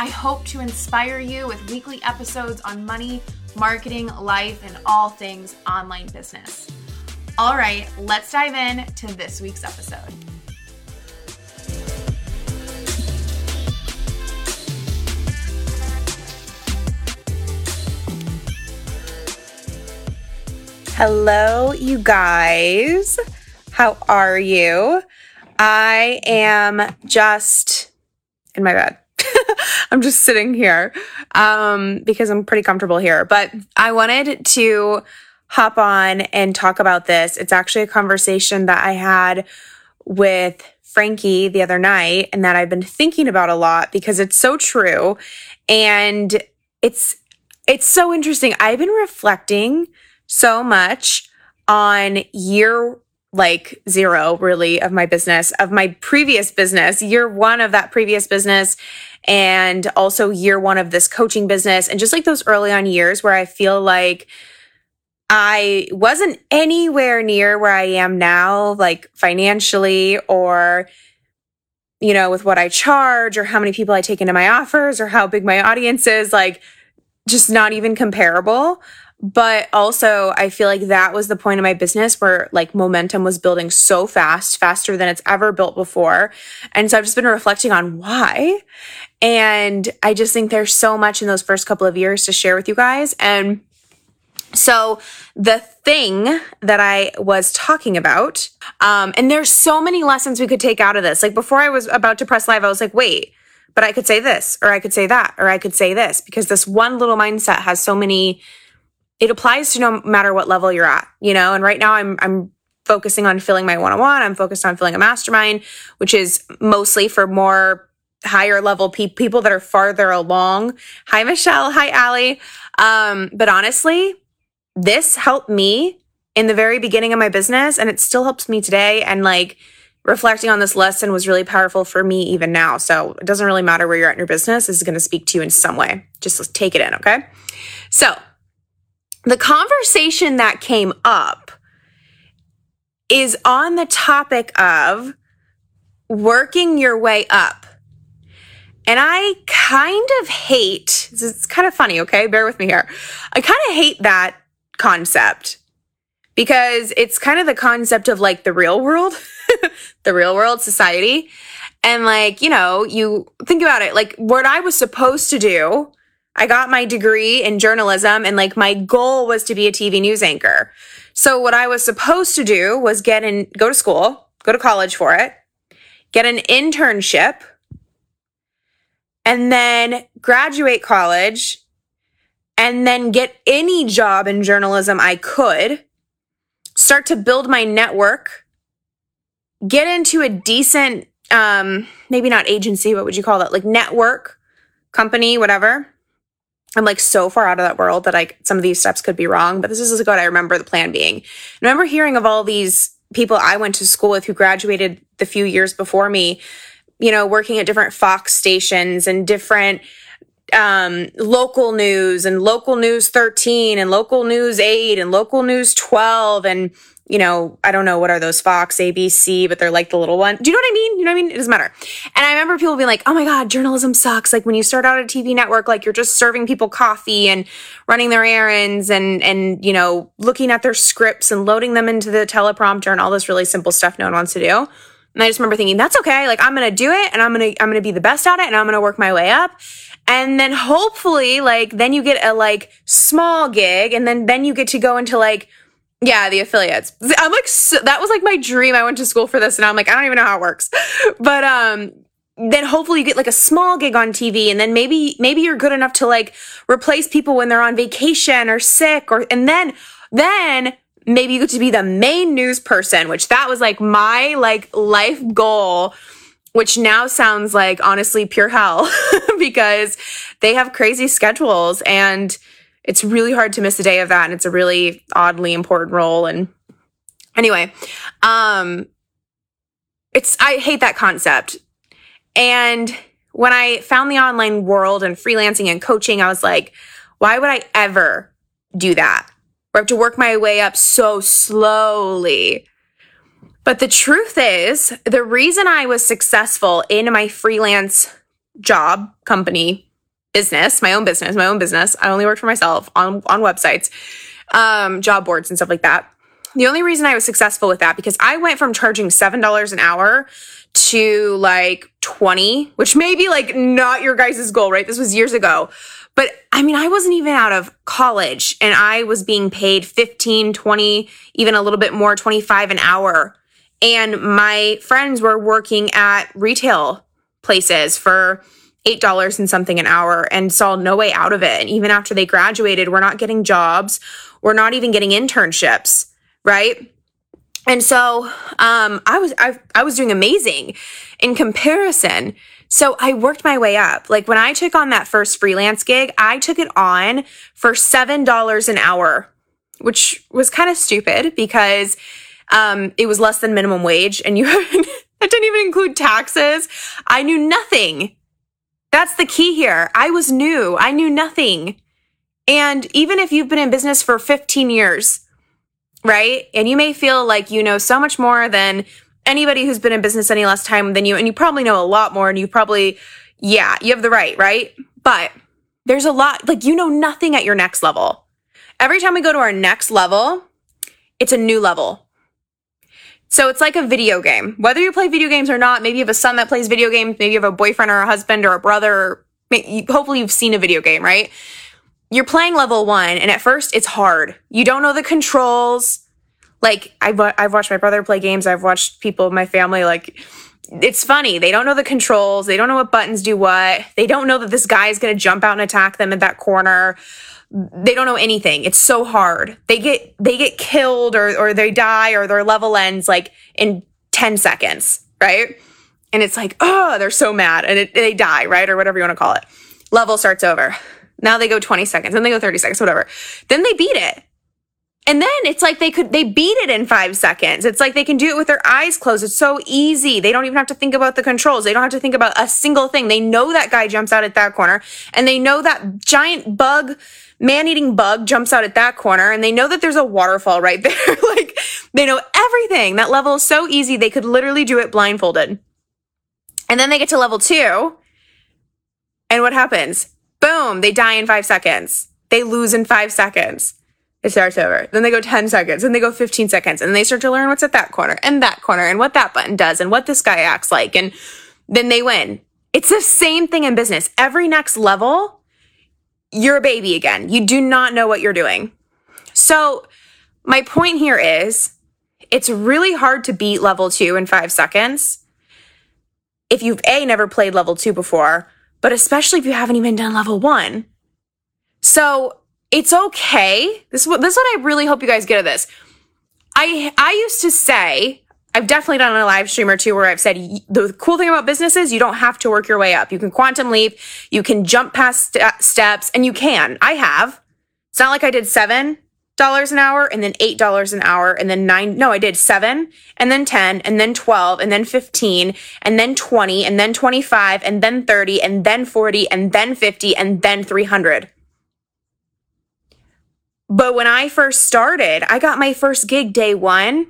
I hope to inspire you with weekly episodes on money, marketing, life, and all things online business. All right, let's dive in to this week's episode. Hello, you guys. How are you? I am just in my bed. I'm just sitting here um, because I'm pretty comfortable here. But I wanted to hop on and talk about this. It's actually a conversation that I had with Frankie the other night and that I've been thinking about a lot because it's so true and it's it's so interesting. I've been reflecting so much on year like zero really of my business, of my previous business, year one of that previous business, and also year one of this coaching business, and just like those early on years where I feel like I wasn't anywhere near where I am now, like financially or you know, with what I charge or how many people I take into my offers or how big my audience is, like just not even comparable. But also, I feel like that was the point of my business where like momentum was building so fast, faster than it's ever built before. And so I've just been reflecting on why. And I just think there's so much in those first couple of years to share with you guys. And so the thing that I was talking about, um, and there's so many lessons we could take out of this. Like before I was about to press live, I was like, wait, but I could say this, or I could say that, or I could say this, because this one little mindset has so many it applies to no matter what level you're at, you know? And right now I'm I'm focusing on filling my one-on-one. I'm focused on filling a mastermind, which is mostly for more higher level pe- people that are farther along. Hi, Michelle. Hi, Allie. Um, but honestly, this helped me in the very beginning of my business and it still helps me today. And like reflecting on this lesson was really powerful for me even now. So it doesn't really matter where you're at in your business. This is going to speak to you in some way. Just take it in. Okay. So the conversation that came up is on the topic of working your way up. And I kind of hate, it's kind of funny, okay? Bear with me here. I kind of hate that concept because it's kind of the concept of like the real world, the real world society. And like, you know, you think about it, like what I was supposed to do I got my degree in journalism and like my goal was to be a TV news anchor. So what I was supposed to do was get in, go to school, go to college for it, get an internship, and then graduate college and then get any job in journalism I could, start to build my network, get into a decent, um, maybe not agency, what would you call that? Like network company, whatever I'm like so far out of that world that like some of these steps could be wrong, but this is what I remember the plan being. I remember hearing of all these people I went to school with who graduated the few years before me, you know, working at different Fox stations and different um, local news and local news 13 and local news 8 and local news 12 and you know, I don't know what are those Fox, ABC, but they're like the little one. Do you know what I mean? You know what I mean? It doesn't matter. And I remember people being like, oh my God, journalism sucks. Like when you start out a TV network, like you're just serving people coffee and running their errands and, and, you know, looking at their scripts and loading them into the teleprompter and all this really simple stuff no one wants to do. And I just remember thinking, that's okay. Like I'm to do it and I'm to, I'm to be the best at it and I'm to work my way up. And then hopefully like, then you get a like small gig and then, then you get to go into like, yeah, the affiliates. I'm like, so, that was like my dream. I went to school for this and I'm like, I don't even know how it works. But, um, then hopefully you get like a small gig on TV and then maybe, maybe you're good enough to like replace people when they're on vacation or sick or, and then, then maybe you get to be the main news person, which that was like my like life goal which now sounds like honestly pure hell because they have crazy schedules and it's really hard to miss a day of that and it's a really oddly important role and anyway um it's i hate that concept. And when i found the online world and freelancing and coaching i was like why would i ever do that? Where i have to work my way up so slowly. But the truth is, the reason I was successful in my freelance job, company, business, my own business, my own business, I only worked for myself on, on websites, um, job boards, and stuff like that. The only reason I was successful with that because I went from charging $7 an hour to like 20, which may be like not your guys' goal, right? This was years ago. But I mean, I wasn't even out of college and I was being paid 15, 20, even a little bit more, 25 an hour and my friends were working at retail places for $8 and something an hour and saw no way out of it. And even after they graduated, we're not getting jobs. We're not even getting internships, right? And so um, I was I, I was doing amazing in comparison. So I worked my way up. Like when I took on that first freelance gig, I took it on for $7 an hour, which was kind of stupid because um, it was less than minimum wage, and you that didn't even include taxes. I knew nothing. That's the key here. I was new. I knew nothing. And even if you've been in business for 15 years, right? And you may feel like you know so much more than anybody who's been in business any less time than you, and you probably know a lot more, and you probably, yeah, you have the right, right? But there's a lot, like, you know nothing at your next level. Every time we go to our next level, it's a new level. So it's like a video game. Whether you play video games or not, maybe you have a son that plays video games, maybe you have a boyfriend or a husband or a brother. hopefully you've seen a video game, right? You're playing level one, and at first it's hard. You don't know the controls. Like I've I've watched my brother play games. I've watched people in my family like it's funny. They don't know the controls. They don't know what buttons do what. They don't know that this guy is going to jump out and attack them in that corner they don't know anything. It's so hard. They get they get killed or or they die or their level ends like in 10 seconds, right? And it's like, oh, they're so mad and it, they die, right? Or whatever you want to call it. Level starts over. Now they go 20 seconds, then they go 30 seconds, whatever. Then they beat it. And then it's like they could they beat it in 5 seconds. It's like they can do it with their eyes closed. It's so easy. They don't even have to think about the controls. They don't have to think about a single thing. They know that guy jumps out at that corner and they know that giant bug man eating bug jumps out at that corner and they know that there's a waterfall right there. like they know everything. That level is so easy. They could literally do it blindfolded. And then they get to level two. And what happens? Boom, they die in five seconds. They lose in five seconds. It starts over. Then they go 10 seconds and they go 15 seconds and they start to learn what's at that corner and that corner and what that button does and what this guy acts like. And then they win. It's the same thing in business. Every next level you're a baby again. You do not know what you're doing. So, my point here is it's really hard to beat level two in five seconds if you've A, never played level two before, but especially if you haven't even done level one. So, it's okay. This is what, this is what I really hope you guys get of this. I I used to say I've definitely done a live stream or two where I've said the cool thing about business is you don't have to work your way up. You can quantum leap, you can jump past st- steps, and you can. I have. It's not like I did seven dollars an hour and then eight dollars an hour and then nine. No, I did seven and then ten and then twelve and then fifteen and then twenty and then twenty five and then thirty and then forty and then fifty and then three hundred. But when I first started, I got my first gig day one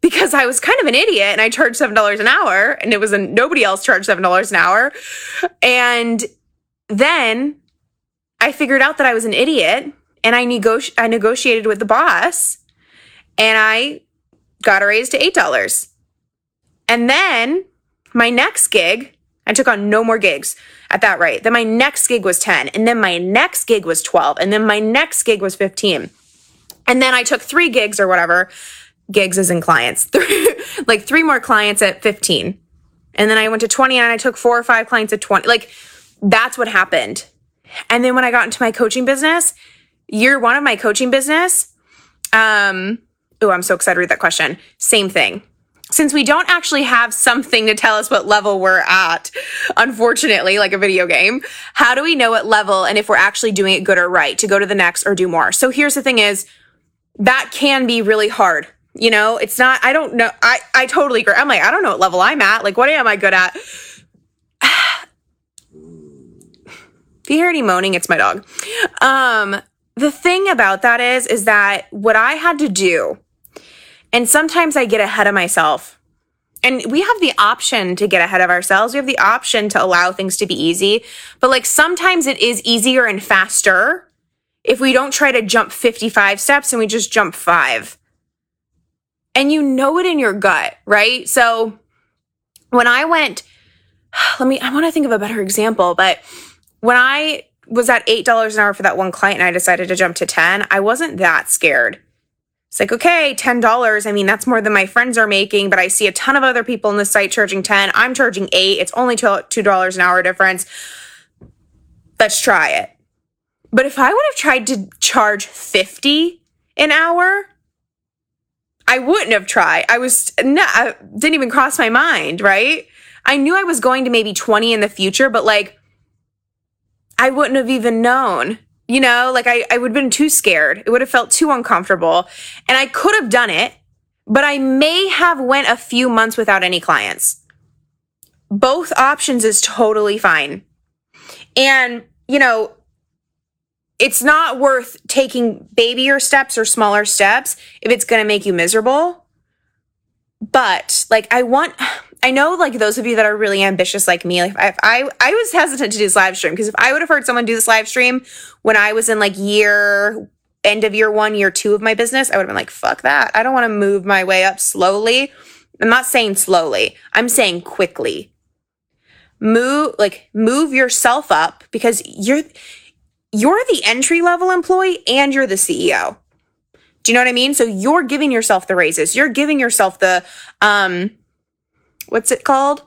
because I was kind of an idiot and I charged seven dollars an hour, and it was a nobody else charged seven dollars an hour. And then I figured out that I was an idiot, and I negoti- I negotiated with the boss, and I got a raise to eight dollars. And then my next gig, I took on no more gigs at that rate. Then my next gig was 10, and then my next gig was 12, and then my next gig was 15. And then I took three gigs or whatever gigs as in clients, like three more clients at 15. And then I went to 20 and I took four or five clients at 20. Like that's what happened. And then when I got into my coaching business, year one of my coaching business, um, oh, I'm so excited to read that question. Same thing. since we don't actually have something to tell us what level we're at, unfortunately, like a video game, how do we know what level and if we're actually doing it good or right to go to the next or do more? So here's the thing is that can be really hard. You know, it's not, I don't know. I, I totally agree. I'm like, I don't know what level I'm at. Like, what am I good at? if you hear any moaning, it's my dog. Um, the thing about that is, is that what I had to do and sometimes I get ahead of myself. And we have the option to get ahead of ourselves. We have the option to allow things to be easy. But like sometimes it is easier and faster if we don't try to jump 55 steps and we just jump five. And you know it in your gut, right? So when I went, let me, I want to think of a better example, but when I was at $8 an hour for that one client and I decided to jump to 10, I wasn't that scared. It's like, okay, $10. I mean, that's more than my friends are making, but I see a ton of other people in the site charging 10. I'm charging 8. It's only $2 an hour difference. Let's try it. But if I would have tried to charge 50 an hour, I wouldn't have tried. I was no, I didn't even cross my mind, right? I knew I was going to maybe 20 in the future, but like I wouldn't have even known you know, like I, I would have been too scared. It would have felt too uncomfortable. And I could have done it, but I may have went a few months without any clients. Both options is totally fine. And, you know, it's not worth taking babier steps or smaller steps if it's going to make you miserable. But like I want I know like those of you that are really ambitious like me, like if I I was hesitant to do this live stream because if I would have heard someone do this live stream when I was in like year end of year one, year two of my business, I would have been like, fuck that. I don't want to move my way up slowly. I'm not saying slowly. I'm saying quickly. Move like move yourself up because you're you're the entry level employee and you're the CEO. Do you know what I mean? So you're giving yourself the raises. You're giving yourself the um what's it called?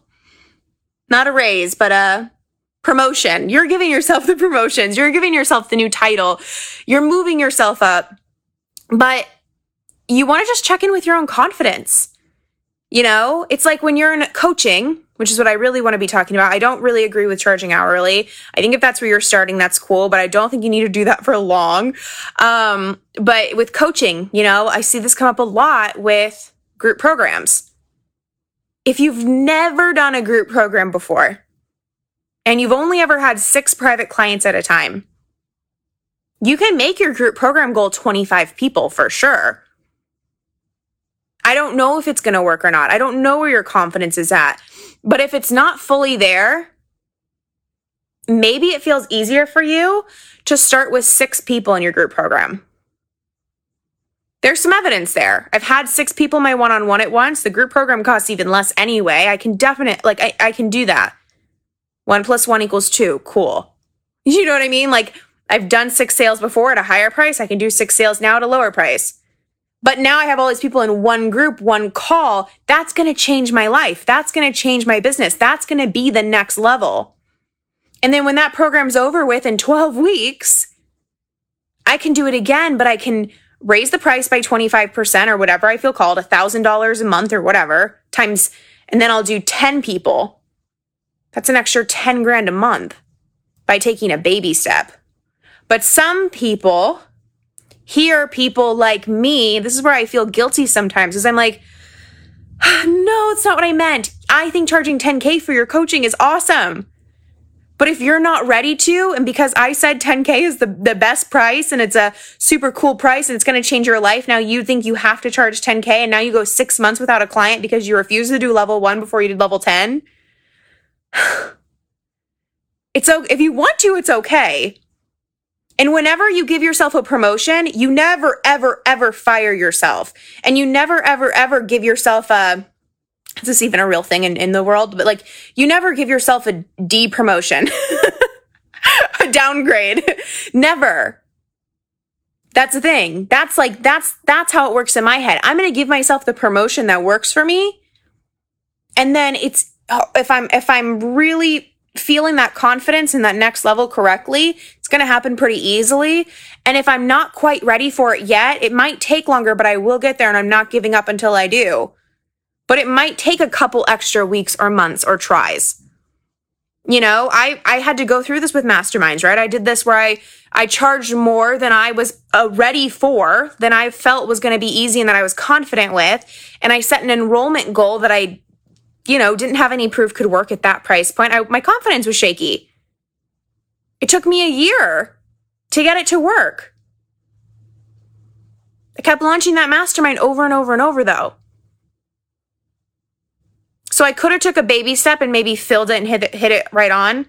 Not a raise, but a promotion. You're giving yourself the promotions. You're giving yourself the new title. You're moving yourself up. But you want to just check in with your own confidence. You know, it's like when you're in coaching, which is what I really want to be talking about. I don't really agree with charging hourly. I think if that's where you're starting, that's cool, but I don't think you need to do that for long. Um, but with coaching, you know, I see this come up a lot with group programs if you've never done a group program before and you've only ever had six private clients at a time, you can make your group program goal 25 people for sure. I don't know if it's going to work or not. I don't know where your confidence is at. But if it's not fully there, maybe it feels easier for you to start with six people in your group program there's some evidence there. I've had six people my one on one at once. The group program costs even less anyway. I can definitely, like, I, I can do that. One plus one equals two. Cool. You know what I mean? Like, I've done six sales before at a higher price. I can do six sales now at a lower price. But now I have all these people in one group, one call. That's going to change my life. That's going to change my business. That's going to be the next level. And then when that program's over with in 12 weeks, I can do it again, but I can raise the price by 25% or whatever I feel called, $1,000 a month or whatever, times, and then I'll do 10 people. That's an extra 10 grand a month by taking a baby step. But some people, hear people like me, this is where I feel guilty sometimes, is I'm like, no, it's not what I meant. I think charging 10K for your coaching is awesome. But if you're not ready to, and because I said 10K is the, the best price and it's a super cool price and it's going to change your life, now you think you have to charge 10K and now you go six months without a client because you refuse to do level one before you did level 10. It's so if you want to, it's okay. And whenever you give yourself a promotion, you never, ever, ever fire yourself. And you never, ever, ever give yourself a, is this even a real thing in, in the world? But like, you never give yourself a D promotion, a downgrade. never. That's the thing. That's like, that's, that's how it works in my head. I'm going to give myself the promotion that works for me. And then it's, oh, if I'm, if I'm really feeling that confidence in that next level correctly, it's going to happen pretty easily. And if I'm not quite ready for it yet, it might take longer, but I will get there and I'm not giving up until I do. but it might take a couple extra weeks or months or tries. You know, I I had to go through this with masterminds, right? I did this where I I charged more than I was uh, ready for, than I felt was going to be easy and that I was confident with, and I set an enrollment goal that I you know, didn't have any proof could work at that price point. I, my confidence was shaky. It took me a year to get it to work. I kept launching that mastermind over and over and over though. So I could have took a baby step and maybe filled it and hit it, hit it right on.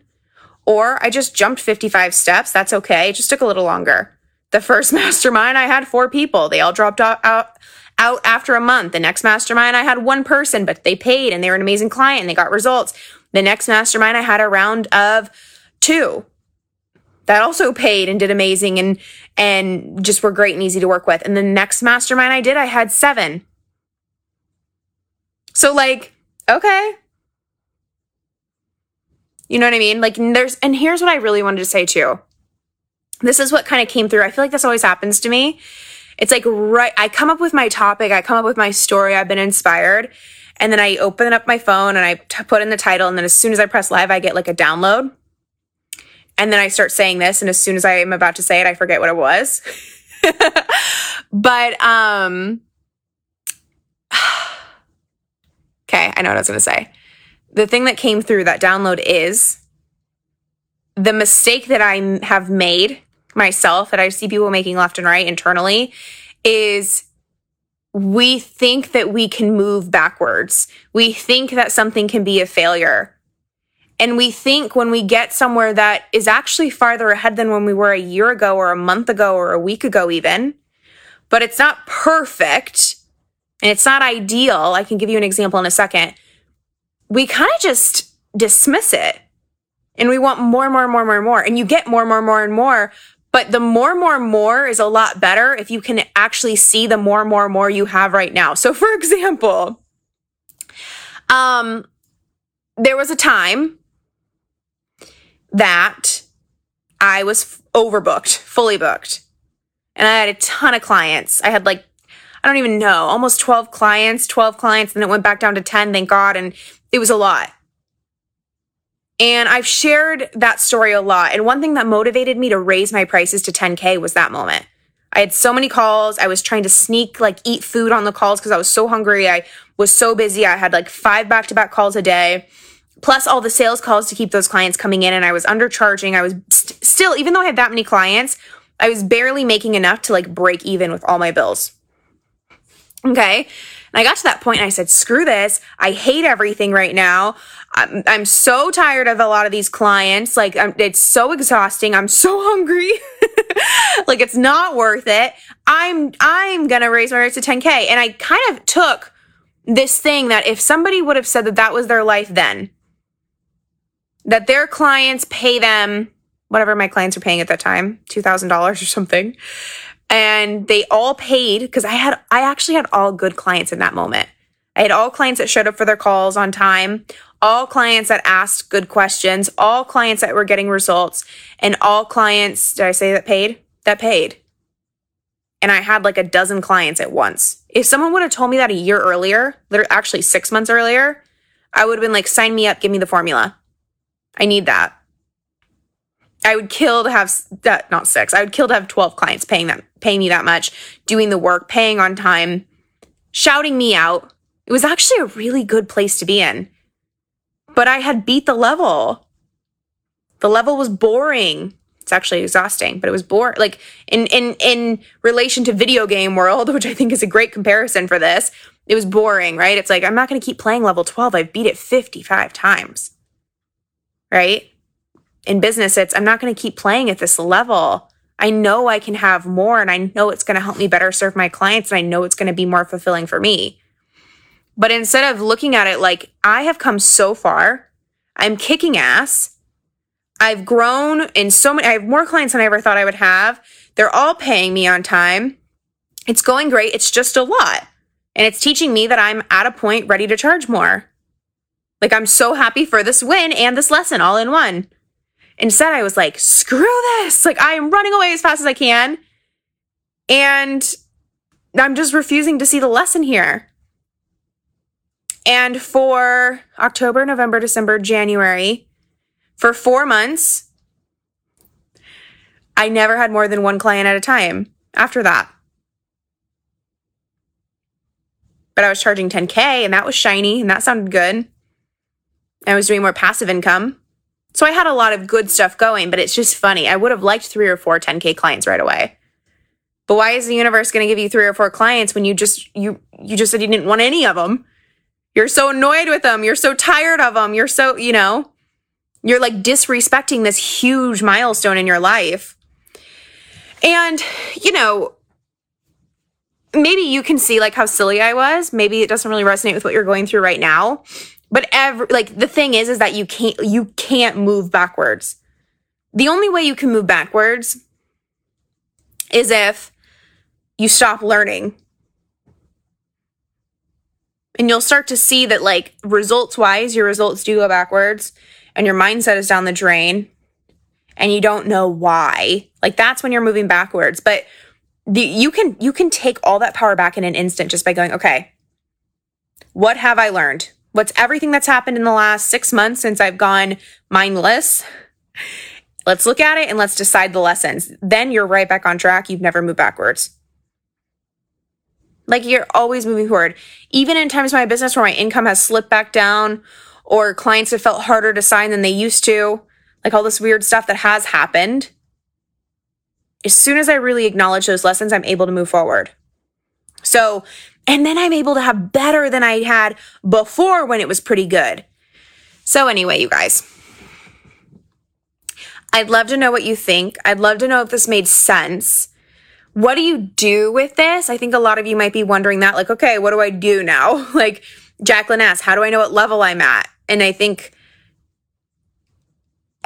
Or I just jumped 55 steps. That's okay. It just took a little longer. The first mastermind, I had four people. They all dropped out, out, out after a month. The next mastermind, I had one person, but they paid and they were an amazing client and they got results. The next mastermind, I had a round of two that also paid and did amazing and and just were great and easy to work with. And the next mastermind I did, I had seven. So like, okay. You know what I mean? Like there's and here's what I really wanted to say too. This is what kind of came through. I feel like this always happens to me. It's like right I come up with my topic, I come up with my story, I've been inspired, and then I open up my phone and I t- put in the title and then as soon as I press live, I get like a download and then I start saying this, and as soon as I am about to say it, I forget what it was. but um okay, I know what I was gonna say. The thing that came through that download is the mistake that I have made myself that I see people making left and right internally is we think that we can move backwards. We think that something can be a failure. And we think when we get somewhere that is actually farther ahead than when we were a year ago or a month ago or a week ago, even, but it's not perfect and it's not ideal. I can give you an example in a second. We kind of just dismiss it and we want more, and more, and more, and more, and more. And you get more, and more, and more, and more. But the more, more, more is a lot better if you can actually see the more, more, more you have right now. So, for example, um, there was a time that I was overbooked, fully booked. And I had a ton of clients. I had like, I don't even know, almost 12 clients, 12 clients. And it went back down to 10, thank God. And it was a lot. And I've shared that story a lot. And one thing that motivated me to raise my prices to 10K was that moment. I had so many calls. I was trying to sneak, like, eat food on the calls because I was so hungry. I was so busy. I had like five back to back calls a day plus all the sales calls to keep those clients coming in and I was undercharging. I was st- still even though I had that many clients, I was barely making enough to like break even with all my bills. Okay? And I got to that point and I said, "Screw this. I hate everything right now. I'm, I'm so tired of a lot of these clients. Like I'm, it's so exhausting. I'm so hungry. like it's not worth it. I'm I'm going to raise my rates to 10k." And I kind of took this thing that if somebody would have said that that was their life then, that their clients pay them whatever my clients were paying at that time, $2,000 or something. And they all paid because I had, I actually had all good clients in that moment. I had all clients that showed up for their calls on time, all clients that asked good questions, all clients that were getting results, and all clients, did I say that paid? That paid. And I had like a dozen clients at once. If someone would have told me that a year earlier, literally actually six months earlier, I would have been like, sign me up, give me the formula. I need that. I would kill to have that not six. I would kill to have 12 clients paying that paying me that much, doing the work, paying on time, shouting me out. It was actually a really good place to be in. But I had beat the level. The level was boring. It's actually exhausting, but it was boring. Like in in in relation to video game world, which I think is a great comparison for this, it was boring, right? It's like I'm not going to keep playing level 12. I've beat it 55 times right? In business, it's I'm not going to keep playing at this level. I know I can have more and I know it's going to help me better serve my clients and I know it's going to be more fulfilling for me. But instead of looking at it like I have come so far, I'm kicking ass. I've grown in so many, I have more clients than I ever thought I would have. They're all paying me on time. It's going great. It's just a lot. And it's teaching me that I'm at a point ready to charge more. Like, I'm so happy for this win and this lesson all in one. Instead, I was like, screw this. Like, I am running away as fast as I can. And I'm just refusing to see the lesson here. And for October, November, December, January, for four months, I never had more than one client at a time after that. But I was charging 10K and that was shiny and that sounded good. I was doing more passive income. So I had a lot of good stuff going, but it's just funny. I would have liked three or four 10K clients right away. But why is the universe going to give you three or four clients when you just you you just said you didn't want any of them? You're so annoyed with them. You're so tired of them. You're so, you know, you're like disrespecting this huge milestone in your life. And, you know, maybe you can see like how silly I was. Maybe it doesn't really resonate with what you're going through right now. But every like the thing is is that you can't you can't move backwards. The only way you can move backwards is if you stop learning. And you'll start to see that like results wise your results do go backwards and your mindset is down the drain and you don't know why. Like that's when you're moving backwards. But the, you can you can take all that power back in an instant just by going, okay, what have I learned? What's everything that's happened in the last six months since I've gone mindless? Let's look at it and let's decide the lessons. Then you're right back on track. You've never moved backwards. Like you're always moving forward. Even in times of my business where my income has slipped back down or clients have felt harder to sign than they used to, like all this weird stuff that has happened, as soon as I really acknowledge those lessons, I'm able to move forward. So, and then I'm able to have better than I had before when it was pretty good. So, anyway, you guys, I'd love to know what you think. I'd love to know if this made sense. What do you do with this? I think a lot of you might be wondering that, like, okay, what do I do now? like, Jacqueline asked, how do I know what level I'm at? And I think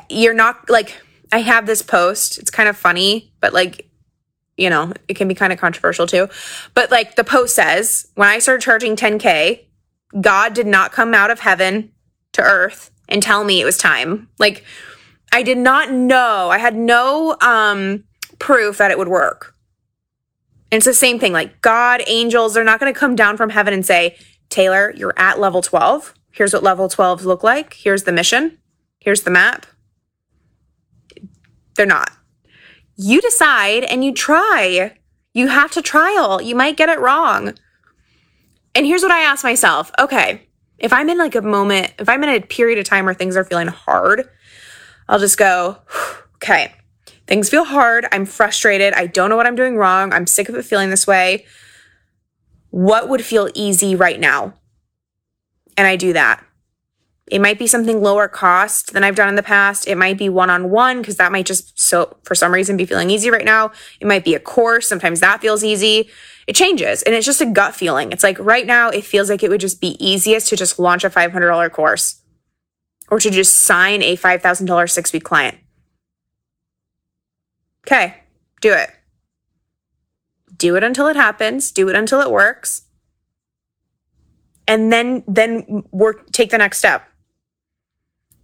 you're not like, I have this post. It's kind of funny, but like, you know, it can be kind of controversial too. But like the post says, when I started charging 10K, God did not come out of heaven to earth and tell me it was time. Like, I did not know. I had no um proof that it would work. And it's the same thing. Like God, angels, they're not going to come down from heaven and say, Taylor, you're at level 12. Here's what level 12s look like. Here's the mission. Here's the map. They're not. You decide and you try. You have to trial. You might get it wrong. And here's what I ask myself okay, if I'm in like a moment, if I'm in a period of time where things are feeling hard, I'll just go, okay, things feel hard. I'm frustrated. I don't know what I'm doing wrong. I'm sick of it feeling this way. What would feel easy right now? And I do that. It might be something lower cost than I've done in the past. It might be one on one because that might just so for some reason be feeling easy right now. It might be a course. Sometimes that feels easy. It changes and it's just a gut feeling. It's like right now it feels like it would just be easiest to just launch a $500 course or to just sign a $5,000 six week client. Okay, do it. Do it until it happens, do it until it works. And then then work take the next step.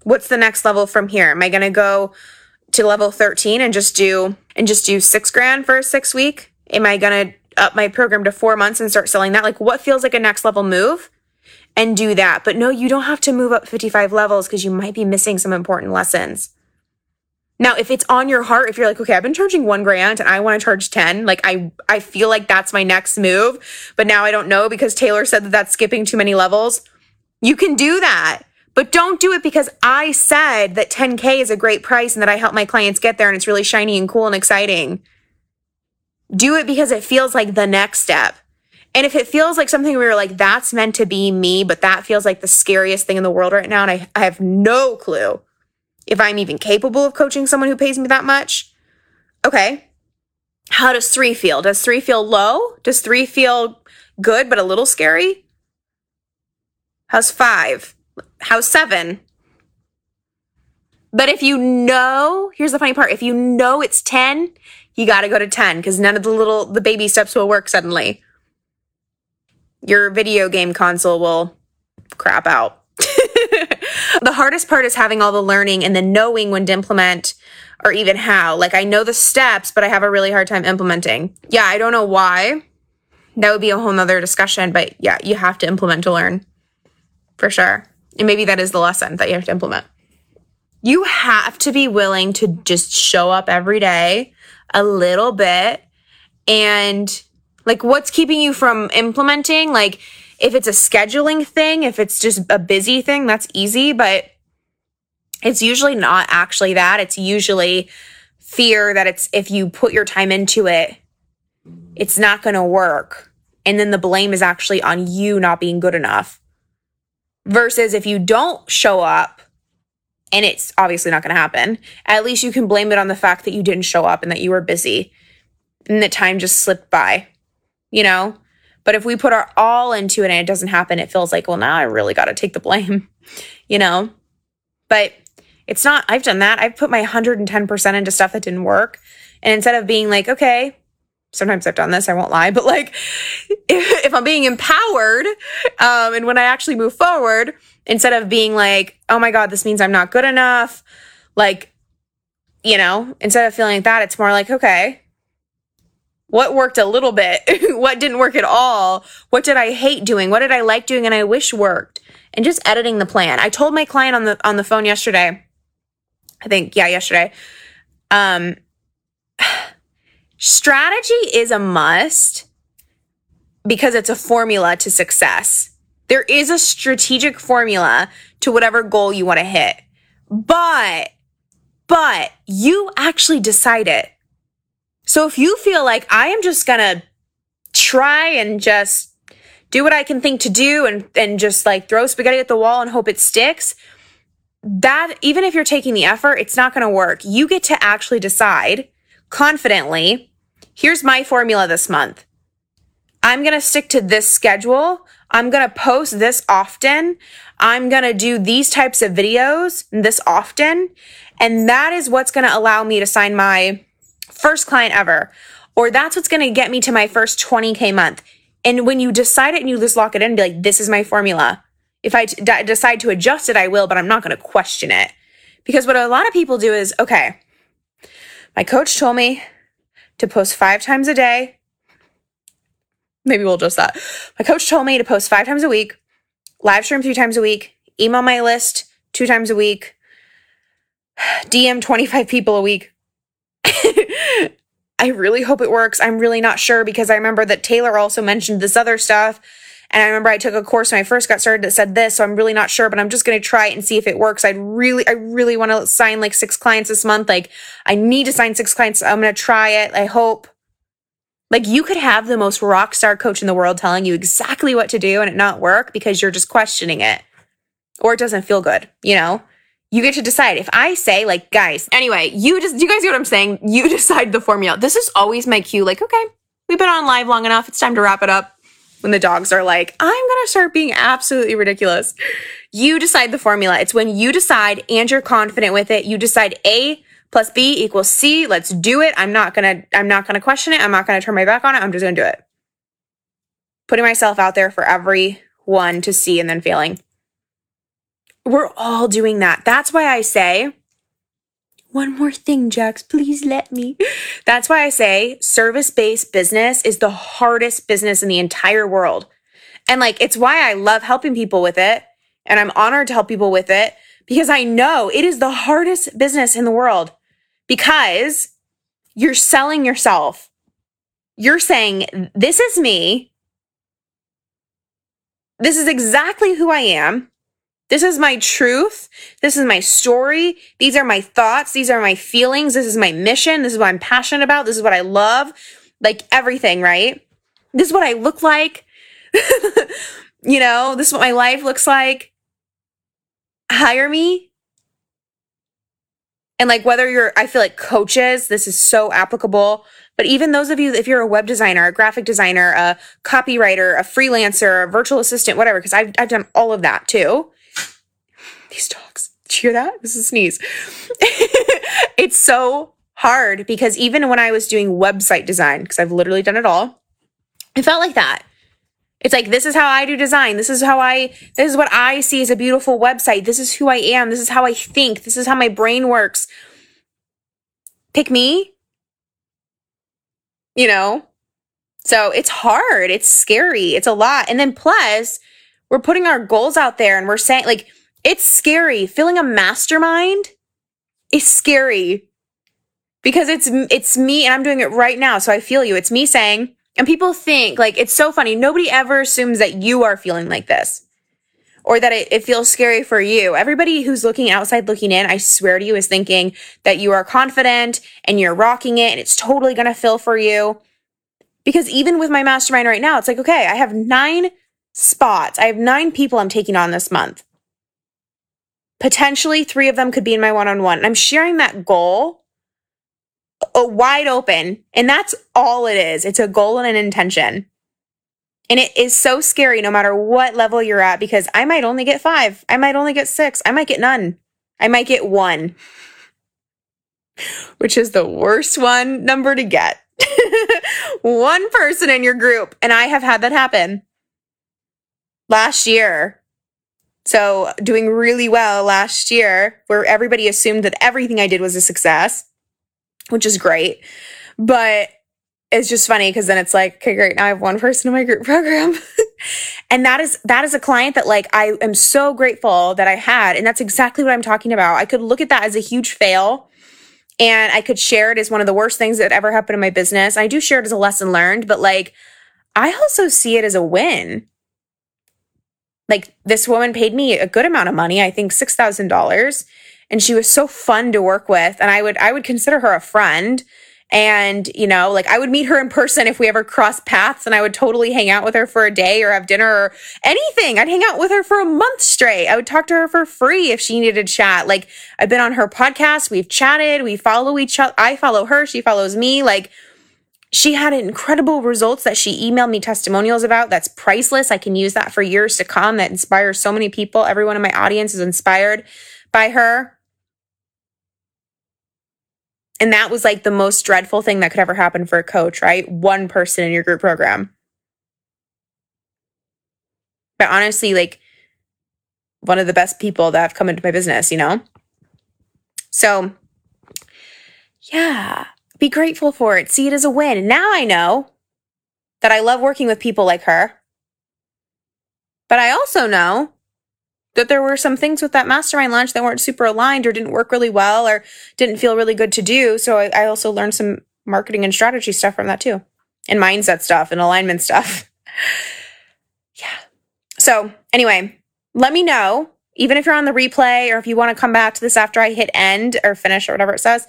What's the next level from here? Am I going to go to level 13 and just do and just do 6 grand for a 6 week? Am I going to up my program to 4 months and start selling that? Like what feels like a next level move? and do that. But no, you don't have to move up 55 levels because you might be missing some important lessons. Now, if it's on your heart, if you're like, okay, I've been charging one grand and I want to charge 10, like I, I feel like that's my next move, but now I don't know because Taylor said that that's skipping too many levels. You can do that, but don't do it because I said that 10K is a great price and that I help my clients get there and it's really shiny and cool and exciting. Do it because it feels like the next step. And if it feels like something where you're like, that's meant to be me, but that feels like the scariest thing in the world right now, and I, I have no clue if I'm even capable of coaching someone who pays me that much, okay. How does three feel? Does three feel low? Does three feel good but a little scary? How's five? How's seven? But if you know, here's the funny part if you know it's 10, you got to go to 10 because none of the little, the baby steps will work suddenly your video game console will crap out. The hardest part is having all the learning and then knowing when to implement or even how. Like I know the steps, but I have a really hard time implementing. Yeah, I don't know why. That would be a whole nother discussion, but yeah, you have to implement to learn. for sure. And maybe that is the lesson that you have to implement. You have to be willing to just show up every day a little bit and like what's keeping you from implementing like if it's a scheduling thing if it's just a busy thing that's easy but it's usually not actually that. It's usually fear that it's if you put your time into it it's not going to work. And then the blame is actually on you not being good enough. Versus if you don't show up and it's obviously not going to happen at least you can blame it on the fact that you didn't show up and that you were busy and the time just slipped by, you know? But if we put our all into it and it doesn't happen, it feels like, well, now I really got to take the blame, you know? But it's not, I've done that. I've put my 110% into stuff that didn't work. And instead of being like, okay, sometimes I've done this, I won't lie, but like if, if I'm being empowered, um, and when I actually move forward, instead of being like, oh my God, this means I'm not good enough, like, you know, instead of feeling like that, it's more like, okay, what worked a little bit, what didn't work at all, what did I hate doing, what did I like doing and I wish worked, and just editing the plan. I told my client on the on the phone yesterday, I think yeah, yesterday. Um strategy is a must because it's a formula to success. There is a strategic formula to whatever goal you want to hit. But but you actually decide it. So if you feel like I am just gonna try and just do what I can think to do and, and just like throw spaghetti at the wall and hope it sticks, that even if you're taking the effort, it's not gonna work. You get to actually decide confidently here's my formula this month. I'm gonna stick to this schedule. I'm gonna post this often. I'm gonna do these types of videos this often. And that is what's gonna allow me to sign my first client ever, or that's what's going to get me to my first 20K month. And when you decide it and you just lock it in and be like, this is my formula. If I d- decide to adjust it, I will, but I'm not going to question it. Because what a lot of people do is, okay, my coach told me to post five times a day. Maybe we'll adjust that. My coach told me to post five times a week, live stream three times a week, email my list two times a week, DM 25 people a week. I really hope it works. I'm really not sure because I remember that Taylor also mentioned this other stuff. And I remember I took a course when I first got started that said this, so I'm really not sure, but I'm just going to try it and see if it works. I'd really, I really want to sign like six clients this month. Like, I need to sign six clients. I'm going to try it. I hope. Like, you could have the most rock star coach in the world telling you exactly what to do and it not work because you're just questioning it or it doesn't feel good, you know? You get to decide. If I say, like, guys, anyway, you just, do you guys get what I'm saying? You decide the formula. This is always my cue, like, okay, we've been on live long enough. It's time to wrap it up. When the dogs are like, I'm going to start being absolutely ridiculous. You decide the formula. It's when you decide and you're confident with it. You decide A plus B equals C. Let's do it. I'm not going to, I'm not going to question it. I'm not going to turn my back on it. I'm just going to do it. Putting myself out there for everyone to see and then failing. We're all doing that. That's why I say, one more thing, Jax, please let me. That's why I say service based business is the hardest business in the entire world. And like, it's why I love helping people with it. And I'm honored to help people with it because I know it is the hardest business in the world because you're selling yourself. You're saying, this is me. This is exactly who I am. This is my truth. This is my story. These are my thoughts. These are my feelings. This is my mission. This is what I'm passionate about. This is what I love. Like everything, right? This is what I look like. you know, this is what my life looks like. Hire me. And like whether you're, I feel like coaches, this is so applicable. But even those of you, if you're a web designer, a graphic designer, a copywriter, a freelancer, a virtual assistant, whatever, because I've, I've done all of that too these dogs. Did you hear that? This is a sneeze. it's so hard because even when I was doing website design, because I've literally done it all, it felt like that. It's like, this is how I do design. This is how I, this is what I see as a beautiful website. This is who I am. This is how I think. This is how my brain works. Pick me. You know? So it's hard. It's scary. It's a lot. And then plus, we're putting our goals out there and we're saying like it's scary. Feeling a mastermind is scary because it's it's me and I'm doing it right now. So I feel you. It's me saying, and people think like it's so funny. Nobody ever assumes that you are feeling like this or that it, it feels scary for you. Everybody who's looking outside, looking in, I swear to you, is thinking that you are confident and you're rocking it and it's totally going to feel for you. Because even with my mastermind right now, it's like, okay, I have nine spots. I have nine people I'm taking on this month. Potentially three of them could be in my one on one. I'm sharing that goal uh, wide open. And that's all it is. It's a goal and an intention. And it is so scary no matter what level you're at because I might only get five. I might only get six. I might get none. I might get one, which is the worst one number to get. one person in your group. And I have had that happen last year. So, doing really well last year, where everybody assumed that everything I did was a success, which is great. But it's just funny because then it's like, okay, great. Now I have one person in my group program. and that is that is a client that like I am so grateful that I had. And that's exactly what I'm talking about. I could look at that as a huge fail and I could share it as one of the worst things that ever happened in my business. I do share it as a lesson learned, but like I also see it as a win. Like this woman paid me a good amount of money, I think $6,000, and she was so fun to work with and I would I would consider her a friend and, you know, like I would meet her in person if we ever crossed paths and I would totally hang out with her for a day or have dinner or anything. I'd hang out with her for a month straight. I would talk to her for free if she needed to chat. Like I've been on her podcast, we've chatted, we follow each other. I follow her, she follows me. Like she had incredible results that she emailed me testimonials about. That's priceless. I can use that for years to come. That inspires so many people. Everyone in my audience is inspired by her. And that was like the most dreadful thing that could ever happen for a coach, right? One person in your group program. But honestly, like one of the best people that have come into my business, you know? So, yeah, be grateful for it. See it as a win. Now I know that I love working with people like her. But I also know that there were some things with that mastermind launch that weren't super aligned or didn't work really well or didn't feel really good to do. So I, I also learned some marketing and strategy stuff from that too, and mindset stuff and alignment stuff. yeah. So anyway, let me know, even if you're on the replay or if you want to come back to this after I hit end or finish or whatever it says.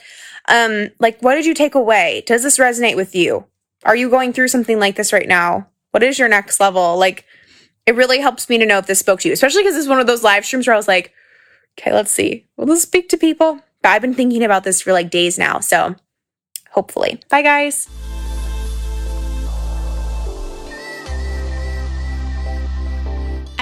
Um, like, what did you take away? Does this resonate with you? Are you going through something like this right now? What is your next level? Like, it really helps me to know if this spoke to you, especially because it's one of those live streams where I was like, okay, let's see. Will this speak to people? But I've been thinking about this for like days now. So hopefully. Bye, guys.